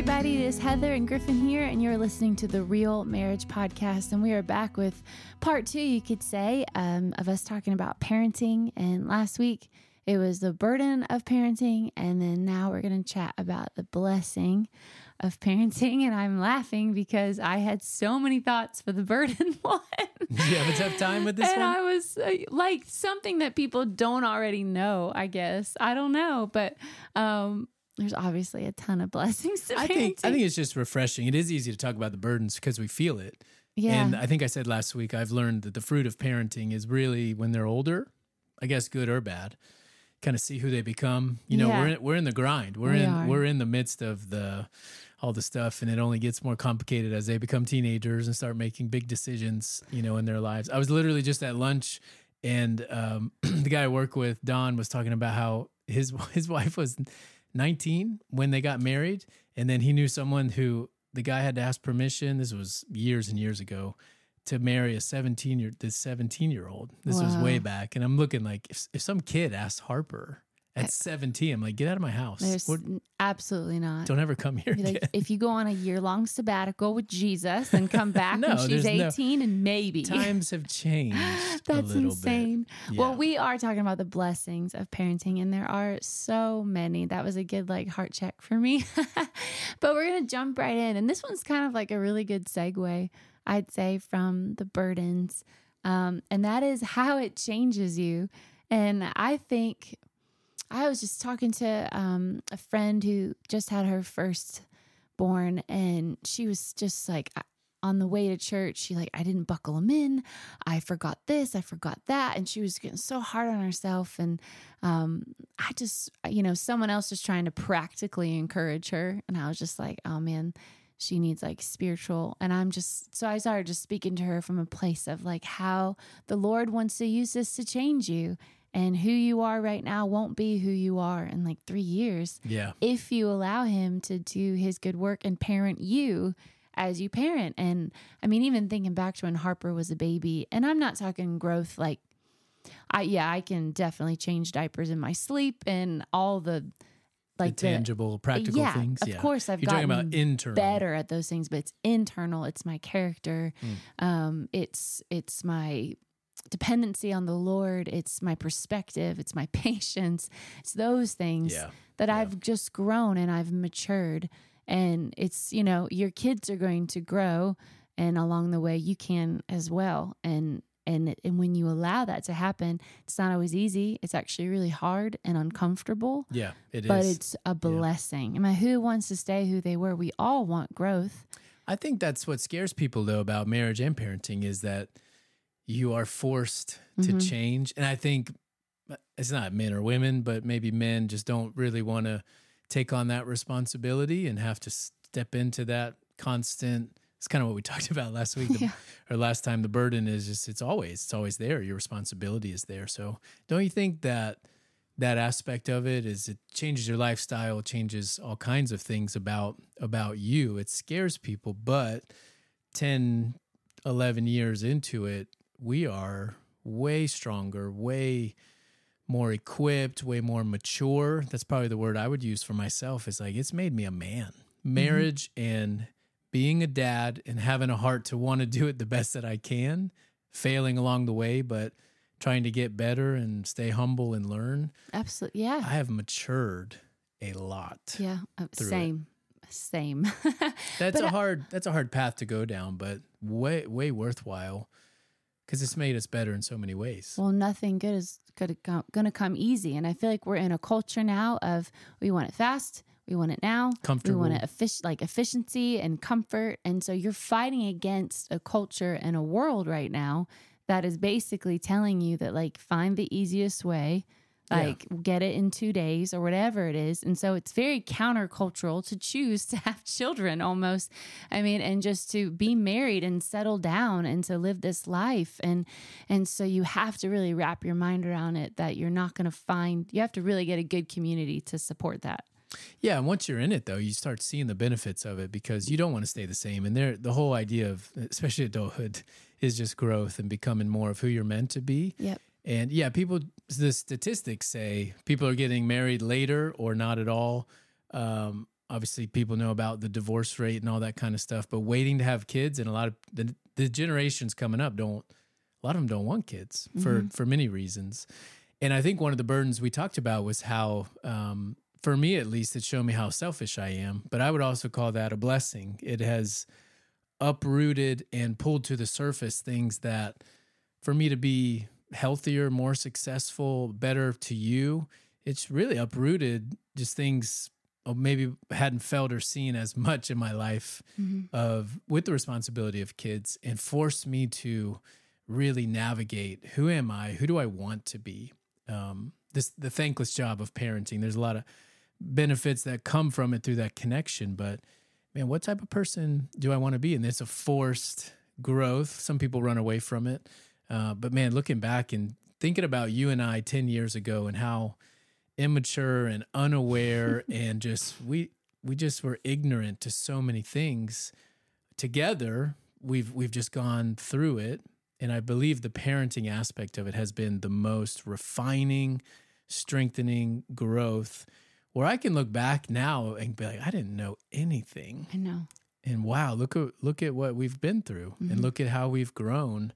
everybody. It is Heather and Griffin here, and you're listening to the Real Marriage Podcast. And we are back with part two, you could say, um, of us talking about parenting. And last week, it was the burden of parenting. And then now we're going to chat about the blessing of parenting. And I'm laughing because I had so many thoughts for the burden one. Did you have a tough time with this and one? I was uh, like something that people don't already know, I guess. I don't know, but um, there's obviously a ton of blessings to I parenting. think I think it's just refreshing. It is easy to talk about the burdens because we feel it. Yeah. And I think I said last week I've learned that the fruit of parenting is really when they're older, I guess good or bad, kind of see who they become. You know, Yeah. we're in, we're in the grind. We're We in are. we're in the midst of the all the stuff and it only gets more complicated as they become teenagers and start making big decisions, you know, in their lives. I was literally just at lunch and um, the guy I work with, Don, was talking about how his his wife was 19 when they got married, and then he knew someone who the guy had to ask permission. This was years and years ago to marry a 17 year this 17 year old. This was way back, and I'm looking like if, if some kid asked Harper at 17, I'm like, get out of my house. There's What- absolutely not. don't ever come here like, if you go on a year long sabbatical with Jesus and come back No, when she's there's no- 18 and maybe. Times have changed. a That's little insane. Bit. Well, we are talking about the blessings of parenting, and there are so many. That was a good like heart check for me. but we're gonna jump right in, and this one's kind of like a really good segue, I'd say, from the burdens, um, and that is how it changes you. And I think I was just talking to um, a friend who just had her first born, and she was just like on the way to church. She like, I didn't buckle him in. I forgot this. I forgot that, and she was getting so hard on herself. And um, I just, you know, someone else was trying to practically encourage her, and I was just like, oh man. She needs like spiritual. And I'm just, so I started just speaking to her from a place of like how the Lord wants to use this to change you and who you are right now won't be who you are in like three years yeah. if you allow him to do his good work and parent you as you parent. And I mean, even thinking back to when Harper was a baby, and I'm not talking growth like, I yeah, I can definitely change diapers in my sleep and all the like the tangible, practical yeah, things. Of yeah. course, I've You're gotten talking about internal. better at those things, but it's internal. It's my character. Hmm. Um, it's it's my dependency on the Lord. It's my perspective. It's my patience. It's those things Yeah. that Yeah. I've just grown and I've matured. And it's you know your kids are going to grow, and along the way you can as well. And and and when you allow that to happen, it's not always easy. It's actually really hard and uncomfortable Yeah, it is. but it's a blessing. I mean, who wants to stay who they were? We all want growth. I think that's what scares people though about marriage and parenting is that you are forced to Mhm. change. And I think uh, it's not men or women, but maybe men just don't really want to take on that responsibility and have to step into that constant. It's kind of what we talked about last week the- Yeah. or last time. The burden is just, it's always, it's always there. Your responsibility is there. So don't you think that that aspect of it is it changes your lifestyle, changes all kinds of things about about you. It scares people, but 10 11 years into it, we are way stronger, way more equipped, way more mature. That's probably the word I would use for myself is like it's made me a man. Marriage and being a dad and having a heart to want to do it the best that I can, failing along the way, but trying to get better and stay humble and learn. Absolutely. Yeah. I have matured a lot. yeah. Uh, through it. same. Same. That's But a hard that's a hard path to go down, but way way worthwhile because it's made us better in so many ways. well, nothing good is gonna come, easy, and I feel like we're in a culture now of we want it fast, we want it now, comfortable. we want it effic- like efficiency and comfort, and so you're fighting against a culture and a world right now that is basically telling you that like find the easiest way. Yeah. like get it in two days or whatever it is. And so it's very countercultural to choose to have children almost. I mean, and just to be married and settle down and to live this life. And and so you have to really wrap your mind around it that you're not gonna find you have to really get a good community to support that. Yeah, and once you're in it though, you start seeing the benefits of it because you don't want to stay the same. And there the whole idea of especially adulthood is just growth and becoming more of who you're meant to be. Yep. And yeah, people the statistics say people are getting married later or not at all. Um, obviously people know about the divorce rate and all that kind of stuff, but waiting to have kids and a lot of the, the generations coming up don't a lot of them don't want kids for for many reasons. And I think one of the burdens we talked about was how um, for me at least it showed me how selfish I am, but I would also call that a blessing. It has uprooted and pulled to the surface things that for me to be healthier, more successful, better to you, it's really uprooted just things I maybe hadn't felt or seen as much in my life of with the responsibility of kids and forced me to really navigate who am I? Who do I want to be? Um, this the thankless job of parenting. There's a lot of benefits that come from it through that connection, but man, what type of person do I want to be? And it's a forced growth. Some people run away from it. Uh, but man, looking back and thinking about you and I 10 years ago and how immature and unaware and just we we just were ignorant to so many things together we've we've just gone through it. And i believe the parenting aspect of it has been the most refining strengthening growth where i can look back now and be like i didn't know anything. I know. and wow look at look at what we've been through and look at how we've grown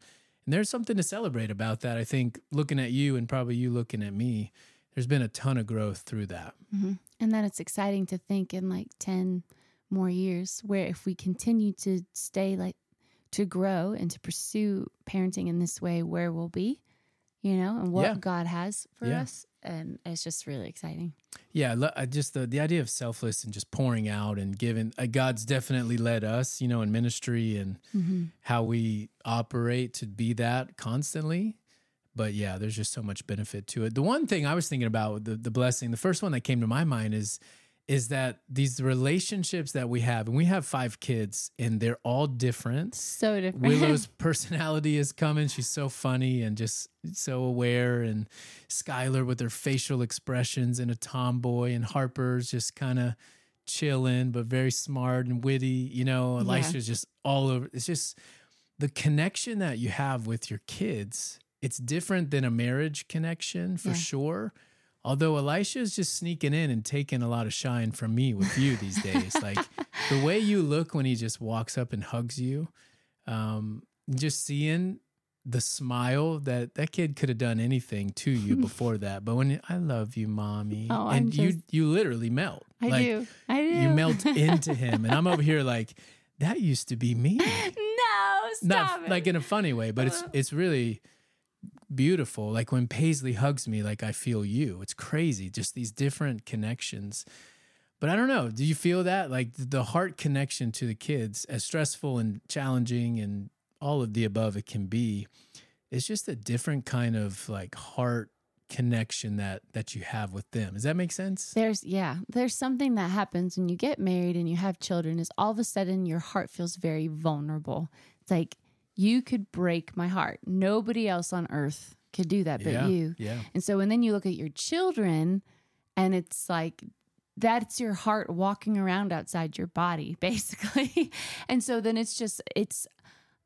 and there's something to celebrate about that i think looking at you and probably you looking at me. There's been a ton of growth through that. Hmm And then it's exciting to think in like 10 more years where if we continue to stay like to grow and to pursue parenting in this way, where we'll be, you know, and what Yeah. God has for Yeah. us. And it's just really exciting. yeah I just the, the idea of selfless and just pouring out and giving uh, god's definitely led us you know in ministry and Mm-hmm. how we operate to be that constantly but yeah there's just so much benefit to it the one thing i was thinking about the, the blessing the first one that came to my mind is is that these relationships that we have and we have five kids and they're all different So different. Willow's personality is coming. She's so funny and just so aware. And Skylar with her facial expressions and a tomboy, and Harper's just kind of chilling, but very smart and witty. You know, Yeah. Elisha's just all over. It's just the connection that you have with your kids. It's different than a marriage connection for Yeah. sure. Although Elisha is just sneaking in and taking a lot of shine from me with you these days. like the way you look when he just walks up and hugs you, um, just seeing the smile that that kid could have done anything to you before that. But when I love you, mommy, Oh, and you just- you literally melt. I like, do. I do. You melt into him, and I'm over here like that used to be me. No, stop Not it. like in a funny way, but it's Uh. it's really beautiful. Like when Paisley hugs me, like I feel you. It's crazy. Just these different connections. But I don't know. Do you feel that? Like the heart connection to the kids, as stressful and challenging and all of the above it can be, it's just a different kind of like heart connection that that you have with them. Does that make sense? There's yeah, there's something that happens when you get married and you have children is all of a sudden your heart feels very vulnerable. It's like you could break my heart. Nobody else on earth could do that but yeah. you. Yeah. And so when then you look at your children and it's like that's your heart walking around outside your body basically. and so then it's just it's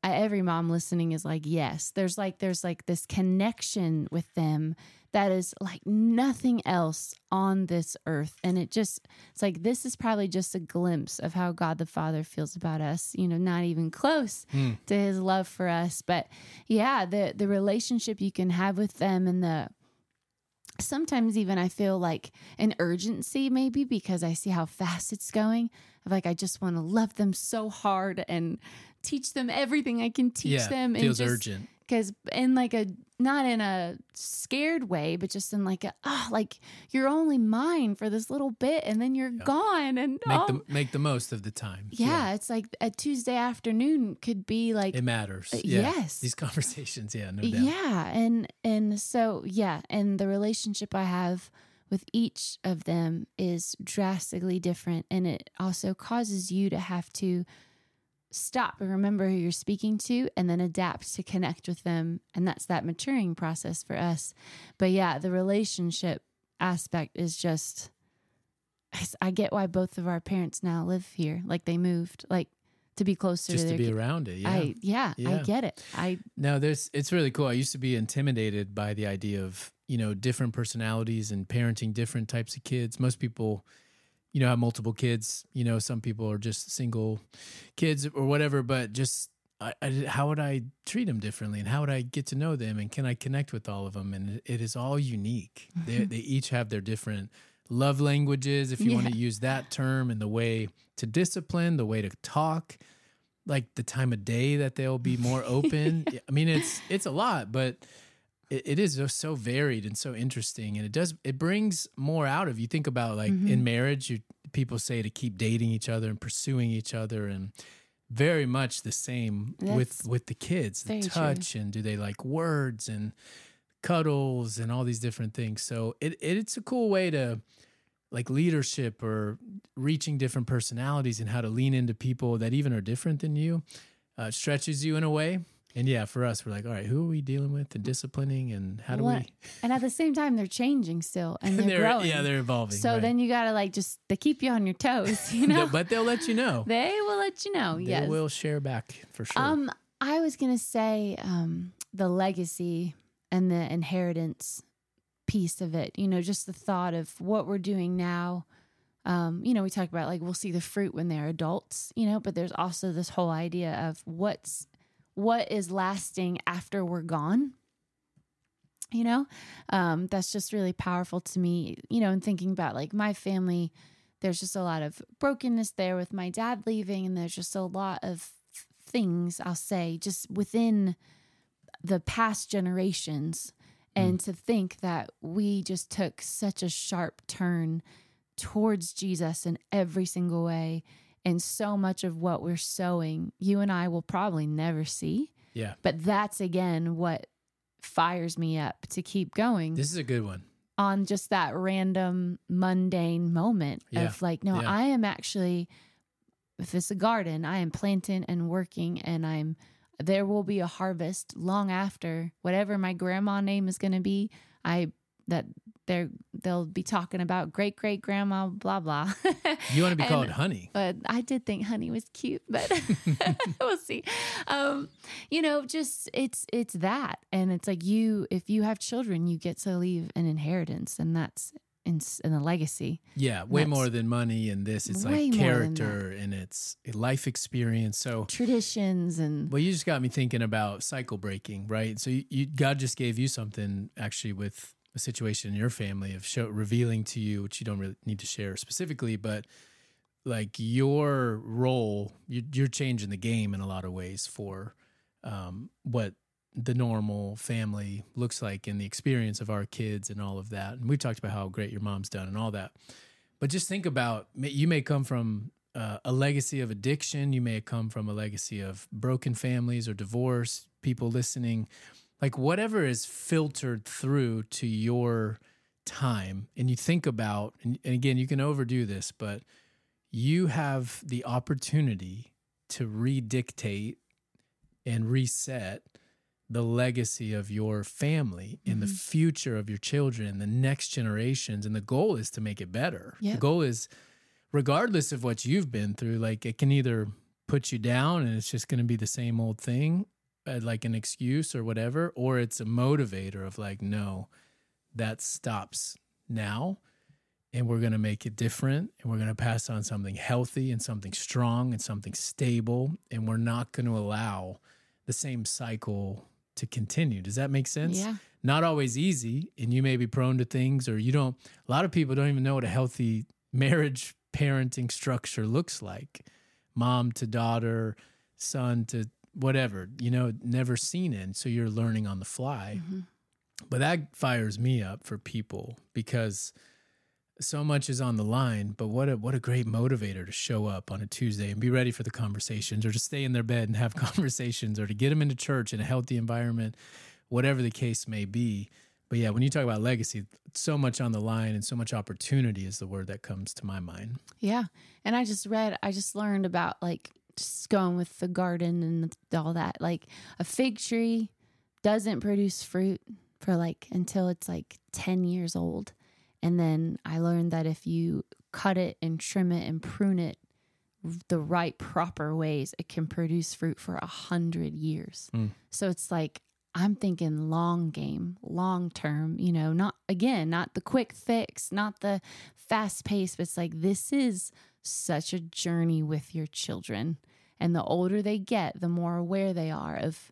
uh, every mom listening is like yes there's like there's like this connection with them that is like nothing else on this earth and it just it's like this is probably just a glimpse of how god the father feels about us you know not even close Hmm. to his love for us but yeah the the relationship you can have with them and the sometimes even I feel like an urgency maybe because I see how fast it's going. Of like I just want to love them so hard and teach them everything I can teach yeah. them. Feels and urgent. Because in like a not in a scared way, but just in like a oh like you're only mine for this little bit and then you're gone and Make oh, the make the most of the time. yeah, it's like a Tuesday afternoon could be like It matters. Uh, Yeah. yes. These conversations, yeah, no doubt. yeah and and so yeah and the relationship i have with each of them is drastically different and it also causes you to have to stop and remember who you're speaking to and then adapt to connect with them and that's that maturing process for us but yeah the relationship aspect is just I- get why both of our parents now live here like they moved like to be closer Just to to be around it. Yeah. I yeah, I get it. I No, there's it's really cool. I used to be intimidated by the idea of, you know, different personalities and parenting different types of kids. Most people you know have multiple kids you know some people are just single kids or whatever but just I, I, how would I treat them differently, and how would I get to know them, and can I connect with all of them? And it, it is all unique. They they each have their different love languages, if you want to use that term, and the way to discipline, the way to talk, like the time of day that they'll be more open. I mean, it's it's a lot, but it, it is so varied and so interesting, and it does it brings more out of you. Think about like Mm-hmm. in marriage, you people say to keep dating each other and pursuing each other, and very much the same with That's with the kids, the very true. touch and do they like words and cuddles and all these different things. So it, it it's a cool way to like leadership or reaching different personalities and how to lean into people that even are different than you. Uh, stretches you in a way. And yeah, for us, we're like, all right, who are we dealing with and disciplining and how do What- we? And at the same time, they're changing still and they're, growing. yeah, they're evolving. so right. then you gotta like just they keep you on your toes, you know. but they'll let you know. they will let you know. They yes. will share back for sure. Um, I was gonna say um, the legacy and the inheritance piece of it. You know, just the thought of what we're doing now. Um, you know, we talk about like we'll see the fruit when they're adults. You know, but there's also this whole idea of what's what is lasting after we're gone. You know, um, that's just really powerful to me. You know, and thinking about like my family, there's just a lot of brokenness there with my dad leaving, and there's just a lot of things I'll say just within the past generations. And to think that we just took such a sharp turn towards Jesus in every single way. And so much of what we're sowing, you and I will probably never see. yeah, But that's again what fires me up to keep going this is a good one. on just that random mundane moment Yeah. of like, no, Yeah. I am actually, if it's a garden, I am planting and working, and I'm there will be a harvest long after whatever my grandma name is going to be. I that they're they'll be talking about great great grandma blah blah. You want to be And- called honey. but I did think honey was cute, but we'll see. Um, you know, just it's it's that, and it's like you, if you have children, you get to leave an inheritance, and that's in, in a legacy. Yeah, way more than money and this. It's like character and it's a life experience. So, Traditions and well, you just got me thinking about cycle breaking, right? So, you, you God just gave you something actually with a situation in your family of show, revealing to you, which you don't really need to share specifically, but like your role, you, you're changing the game in a lot of ways for um, what the normal family looks like and the experience of our kids and all of that. And we talked about how great your mom's done and all that. But just think about you may come from uh, a legacy of addiction, you may come from a legacy of broken families or divorce, people listening, like whatever is filtered through to your time. And you think about, and, and again, you can overdo this, but you have the opportunity to redictate and reset the legacy of your family in the Mhm. future of your children, the next generations. And the goal is to make it better. Yeah. The goal is, regardless of what you've been through, like it can either put you down and it's just going to be the same old thing, uh, like an excuse or whatever, or it's a motivator of like, no, that stops now. And we're going to make it different. And we're going to pass on something healthy and something strong and something stable. And we're not going to allow the same cycle to continue. Does that make sense? yeah, Not always easy. And you may be prone to things, or you don't, a lot of people don't even know what a healthy marriage parenting structure looks like mom to daughter, son to whatever, you know, never seen it. So you're learning on the fly. Mhm. But that fires me up for people because so much is on the line. But what a what a great motivator to show up on a Tuesday and be ready for the conversations, or to stay in their bed and have conversations, or to get them into church in a healthy environment, whatever the case may be. But yeah, when you talk about legacy, so much on the line and so much opportunity is the word that comes to my mind. yeah. And I just read, I just learned about like just going with the garden and all that. Like a fig tree doesn't produce fruit for like until it's like 10 years old. And then I learned that if you cut it and trim it and prune it the right proper ways, it can produce fruit for a hundred years. Mm. So it's like I'm thinking long game, long term, you know, not again, not the quick fix, not the fast pace, but it's like this is such a journey with your children. And the older they get, the more aware they are of,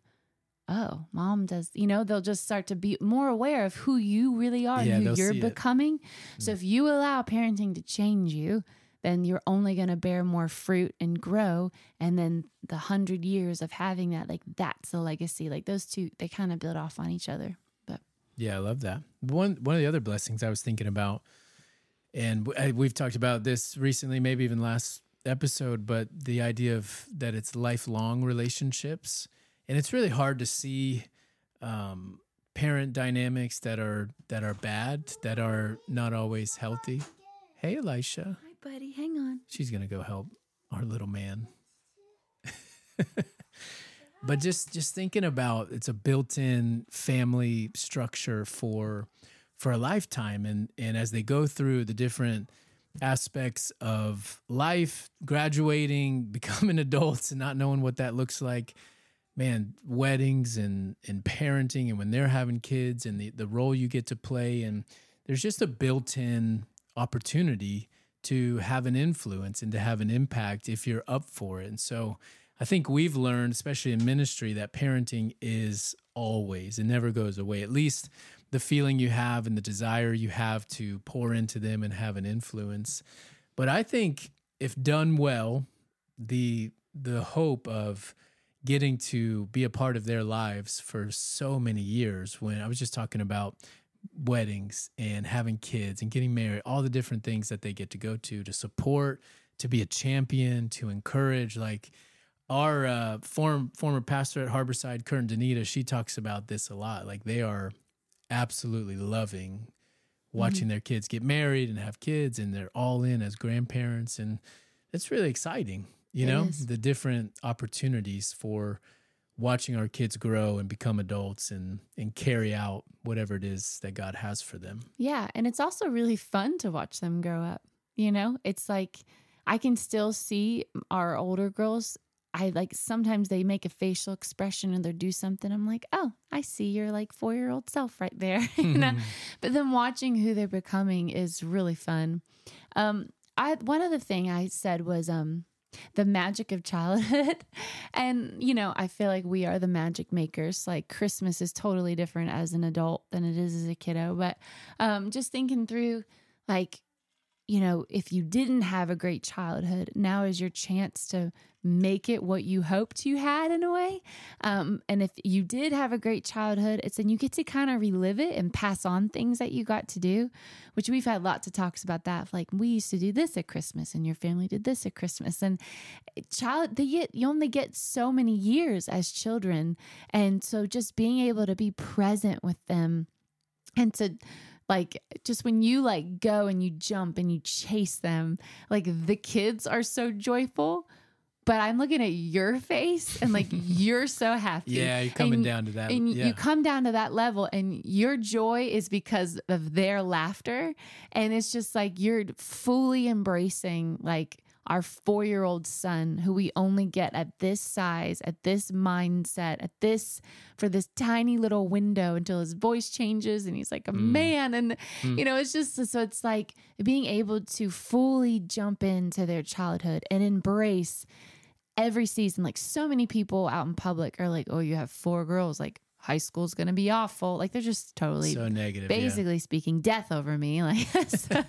oh, mom does, you know, they'll just start to be more aware of who you really are Yeah, who you're see it. becoming. So mm. if you allow parenting to change you, then you're only going to bear more fruit and grow. And then the hundred years of having that, like that's a legacy. Like those two, they kind of build off on each other. But Yeah, I love that. One one of the other blessings I was thinking about, and we've talked about this recently, maybe even last episode, but the idea of that it's lifelong relationships, and it's really hard to see um, parent dynamics that are that are bad, that are not always healthy. Hey, Elisha, hi, buddy, hang on. she's gonna go help our little man. but just just thinking about it's a built-in family structure for for a lifetime and and as they go through the different aspects of life graduating becoming adults and not knowing what that looks like. Man weddings and and parenting and when they're having kids and the the role you get to play. And there's just a built-in opportunity to have an influence and to have an impact if you're up for it. And so I think we've learned, especially in ministry, that parenting is always, it never goes away. At least the feeling you have and the desire you have to pour into them and have an influence. But I think if done well, the the hope of getting to be a part of their lives for so many years when I was just talking about weddings and having kids and getting married, all the different things that they get to go to to support, to be a champion, to encourage like our uh, form, former pastor at Harborside, and Danita, she talks about this a lot. Like they are absolutely loving watching Mm-hmm. their kids get married and have kids, and they're all in as grandparents, and it's really exciting. You It know, is. the different opportunities for watching our kids grow and become adults and and carry out whatever it is that God has for them. Yeah. And it's also really fun to watch them grow up. You know, it's like I can still see our older girls. I like sometimes they make a facial expression and they do something. I'm like, oh, I see your like four year old self right there. you know? But then watching who they're becoming is really fun. Um, I one other thing I said was um the magic of childhood. and, you know, I feel like we are the magic makers. Like Christmas is totally different as an adult than it is as a kiddo. But um, just thinking through, like, you know, if you didn't have a great childhood, now is your chance to make it what you hoped you had in a way. Um, and if you did have a great childhood, it's then you get to kind of relive it and pass on things that you got to do, which we've had lots of talks about that. Like we used to do this at Christmas, and your family did this at Christmas, and child they get you only get so many years as children, and so just being able to be present with them and to like just when you like go and you jump and you chase them like the kids are so joyful but i'm looking at your face and like you're so happy Yeah, you're coming And- down to that. and yeah. you come down to that level and your joy is because of their laughter and it's just like you're fully embracing like our four year old son who we only get at this size at this mindset at this for this tiny little window until his voice changes and he's like a mm. man and mm. you know it's just so it's like being able to fully jump into their childhood and embrace every season. Like so many people out in public are like, "Oh, you have four girls. Like high school's gonna be awful." Like they're just totally, so negative. yeah. basically speaking, death over me. Like, so-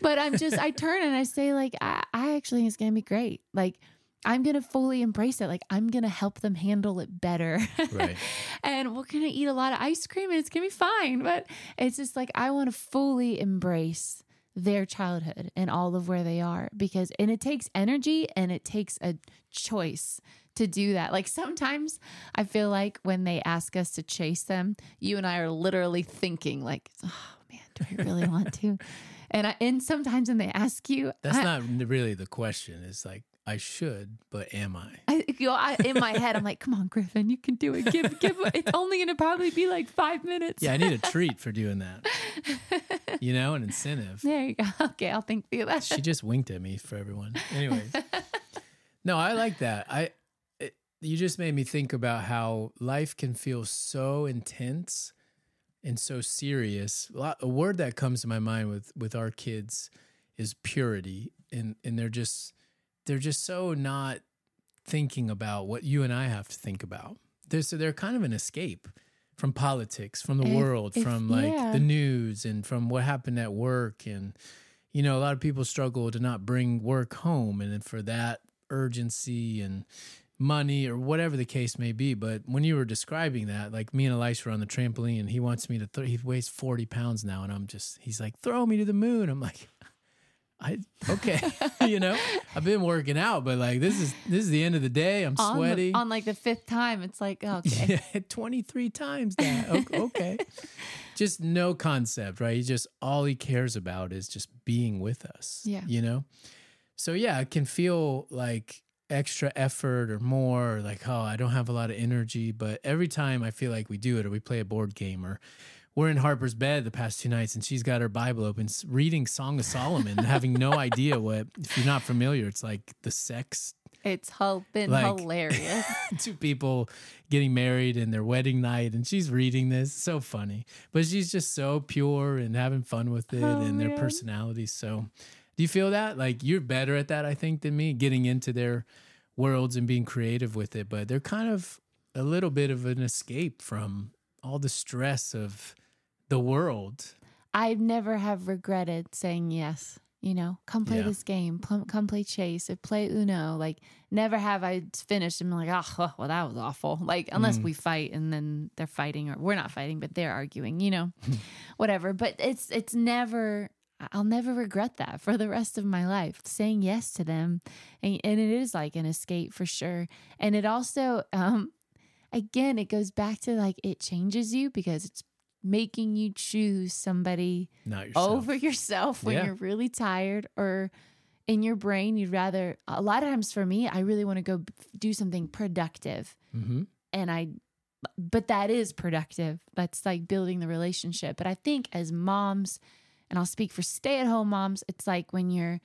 but I'm just, I turn and I say, like, I, I actually think it's gonna be great. Like. I'm going to fully embrace it. Like, I'm going to help them handle it better. Right. and we're going to eat a lot of ice cream and it's going to be fine. But it's just like, I want to fully embrace their childhood and all of where they are because, and it takes energy and it takes a choice to do that. Like, sometimes I feel like when they ask us to chase them, you and I are literally thinking, like, oh man, do I really want to? And I, and sometimes when they ask you, That's I- not really the question. It's like I should, but am I? I, you know, I, in my head, I'm like, "Come on, Griffin, you can do it. Give, give. It's only going to probably be like five minutes." Yeah, I need a treat for doing that. You know, an incentive. There you go. Okay, I'll think through that. She just winked at me for everyone. Anyways, no, I like that. I you just made me think about how life can feel so intense and so serious. A, word that comes to my mind with with our kids is purity, and and they're just they're just so not thinking about what you and I have to think about. They're so they're kind of an escape from politics, from the If- world, if- from like yeah. the news, and from what happened at work, and you know a lot of people struggle to not bring work home, and for that urgency and money or whatever the case may be. But when you were describing that, like me and Elisha were on the trampoline and he wants me to, th- he weighs 40 pounds now. And I'm just, he's like, throw me to the moon. I'm like, I, okay. you know, I've been working out, but like, this is, this is the end of the day. I'm on, the- sweaty. on like the fifth time, it's like, oh, okay. Yeah, 23 times that. Okay. just no concept, right? He just, all he cares about is just being with us. Yeah. You know? So yeah, it can feel like extra effort or more, or like, oh, I don't have a lot of energy. But every time I feel like we do it or we play a board game or we're in Harper's bed the past two nights and she's got her Bible open, reading Song of Solomon, having no idea what, if you're not familiar, it's like the sex It's been Like- hilarious. two people getting married and their wedding night and she's reading this so funny but she's just so pure and having fun with it Oh, and their oh, man. personalities so do you feel that like you're better at that i think than me getting into their worlds and being creative with it but they're kind of a little bit of an escape from all the stress of the world I never have regretted saying yes. You know, come play Yeah. this game, come play chase, or play Uno. Like, never have I finished and been like, oh, well, that was awful. Like, unless Mm. we fight and then they're fighting, or we're not fighting, but they're arguing. You know, whatever. But it's it's never. I'll never regret that for the rest of my life. Saying yes to them, and, and it is like an escape for sure. And it also, um, again, it goes back to like it changes you because it's making you choose somebody yourself over yourself when Yeah. you're really tired or in your brain you'd rather a lot of times for me i really want to go do something productive hmm and i but that is productive that's like building the relationship but i think as moms and i'll speak for stay at home moms it's like when you're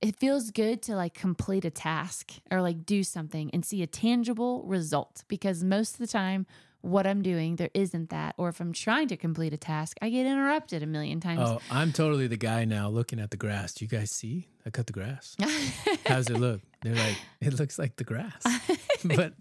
it feels good to like complete a task or like do something and see a tangible result because most of the time what I'm doing there isn't that or if I'm trying to complete a task I get interrupted a million times. oh i'm totally the guy now looking at the grass. Do you guys see? I cut the grass. How's it look? They're like it looks like the grass. But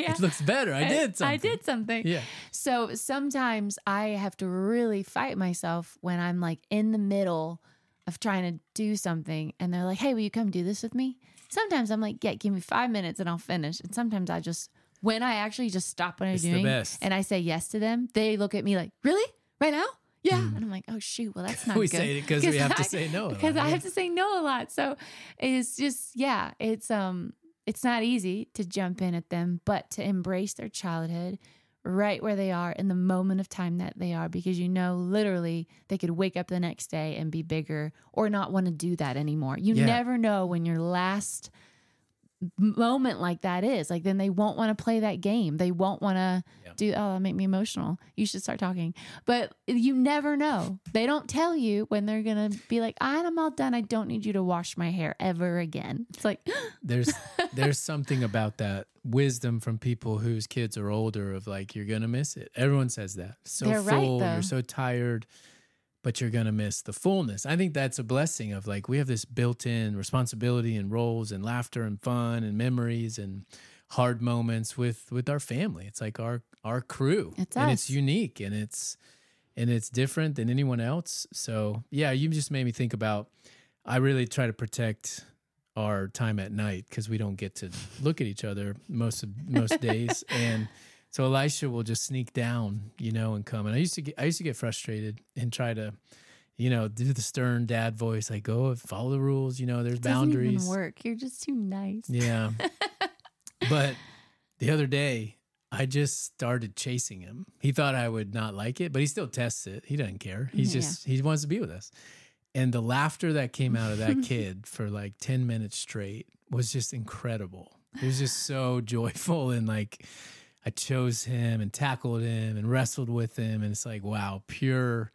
yeah. it looks better i did something I did something. yeah So sometimes I have to really fight myself when I'm like in the middle of trying to do something and they're like, hey, will you come do this with me? Sometimes I'm like, yeah, give me five minutes and I'll finish. And sometimes I just, when I actually just stop what I'm It's doing and I say yes to them, they look at me like, really? Right now? Yeah. And I'm like, oh, shoot. Well, that's not we good. say it because we have to say no. because I have to say no a lot. So it's just yeah, it's um it's not easy to jump in at them, but to embrace their childhood right where they are in the moment of time that they are because you know literally they could wake up the next day and be bigger or not want to do that anymore. You Yeah. never know when your last moment like that is like then they won't want to play that game they won't want to Yeah. do oh that make me emotional you should start talking but you never know they don't tell you when they're gonna be like i'm all done i don't need you to wash my hair ever again it's like there's there's something about that wisdom from people whose kids are older of like you're gonna miss it. Everyone says that. So They're full, though. you're so tired, but you're gonna miss the fullness. I think that's a blessing of like we have this built-in responsibility and roles and laughter and fun and memories and hard moments with with our family. It's like our our crew. It's and us. it's unique and it's and it's different than anyone else. So yeah, you just made me think about I really try to protect our time at night because we don't get to look at each other most of most days and so Elisha will just sneak down, you know, and come. And I used to get I used to get frustrated and try to, you know, do the stern dad voice, like go follow the rules, you know, there's it boundaries. even work you're just too nice Yeah. but the other day, I just started chasing him. He thought I would not like it, but he still tests it. He doesn't care. He's Yeah. just he wants to be with us. And the laughter that came out of that kid for like 10 minutes straight was just incredible. It was just so joyful and like I chose him and tackled him and wrestled with him and it's like wow, pure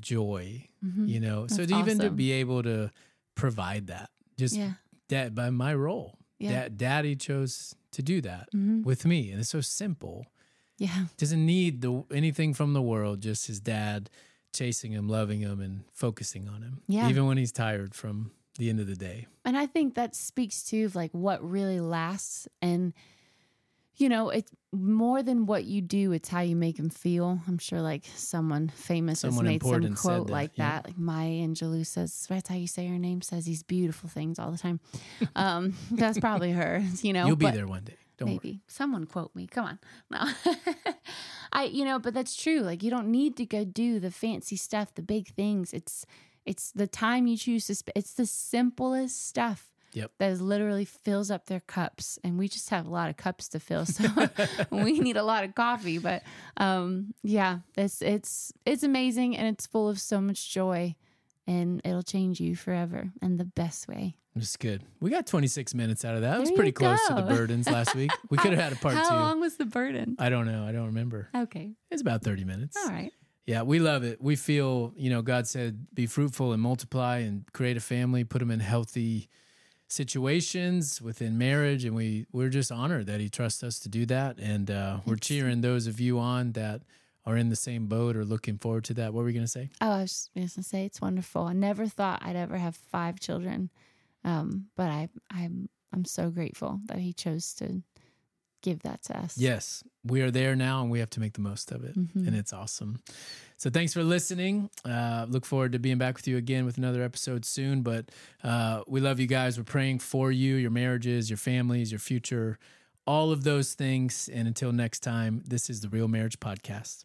joy, Mhm. you know. so That's to even to be able to provide that just yeah that by my role. Yeah. Da- daddy chose to do that Mhm. with me. And it's so simple. Yeah. Doesn't need the anything from the world, just his dad chasing him, loving him, and focusing on him. Yeah. Even when he's tired from the end of the day. And I think that speaks to like what really lasts and you know, it's more than what you do, it's how you make them feel. I'm sure like someone famous Someone has made some quote that, like yeah. that. Like Maya Angelou says, that's how you say her name, says these beautiful things all the time. Um, that's probably her, you know. You'll be there one day. Don't maybe worry. someone quote me come on no i you know but that's true like you don't need to go do the fancy stuff the big things it's it's the time you choose to spend it's the simplest stuff Yep. that is literally fills up their cups and we just have a lot of cups to fill so we need a lot of coffee but um yeah it's it's it's amazing and it's full of so much joy and it'll change you forever in the best way It's good. We got 26 minutes out of that. It was pretty close to the burdens last week. We could have had a part how two. long was the burden I don't know. I don't remember. okay It's about 30 minutes. all right Yeah, we love it. We feel, you know, God said, be fruitful and multiply and create a family, put them in healthy situations within marriage. And we, we're just honored that He trusts us to do that. And uh, we're cheering those of you on that are in the same boat or looking forward to that. What were we going to say? Oh, I was just gonna say it's wonderful. I never thought I'd ever have five children, um, but I, I'm, I'm so grateful that he chose to give that to us. Yes, we are there now and we have to make the most of it. Mhm. And it's awesome. So thanks for listening. Uh, look forward to being back with you again with another episode soon. But uh, we love you guys. We're praying for you, your marriages, your families, your future, all of those things. And until next time, this is the Real Marriage Podcast.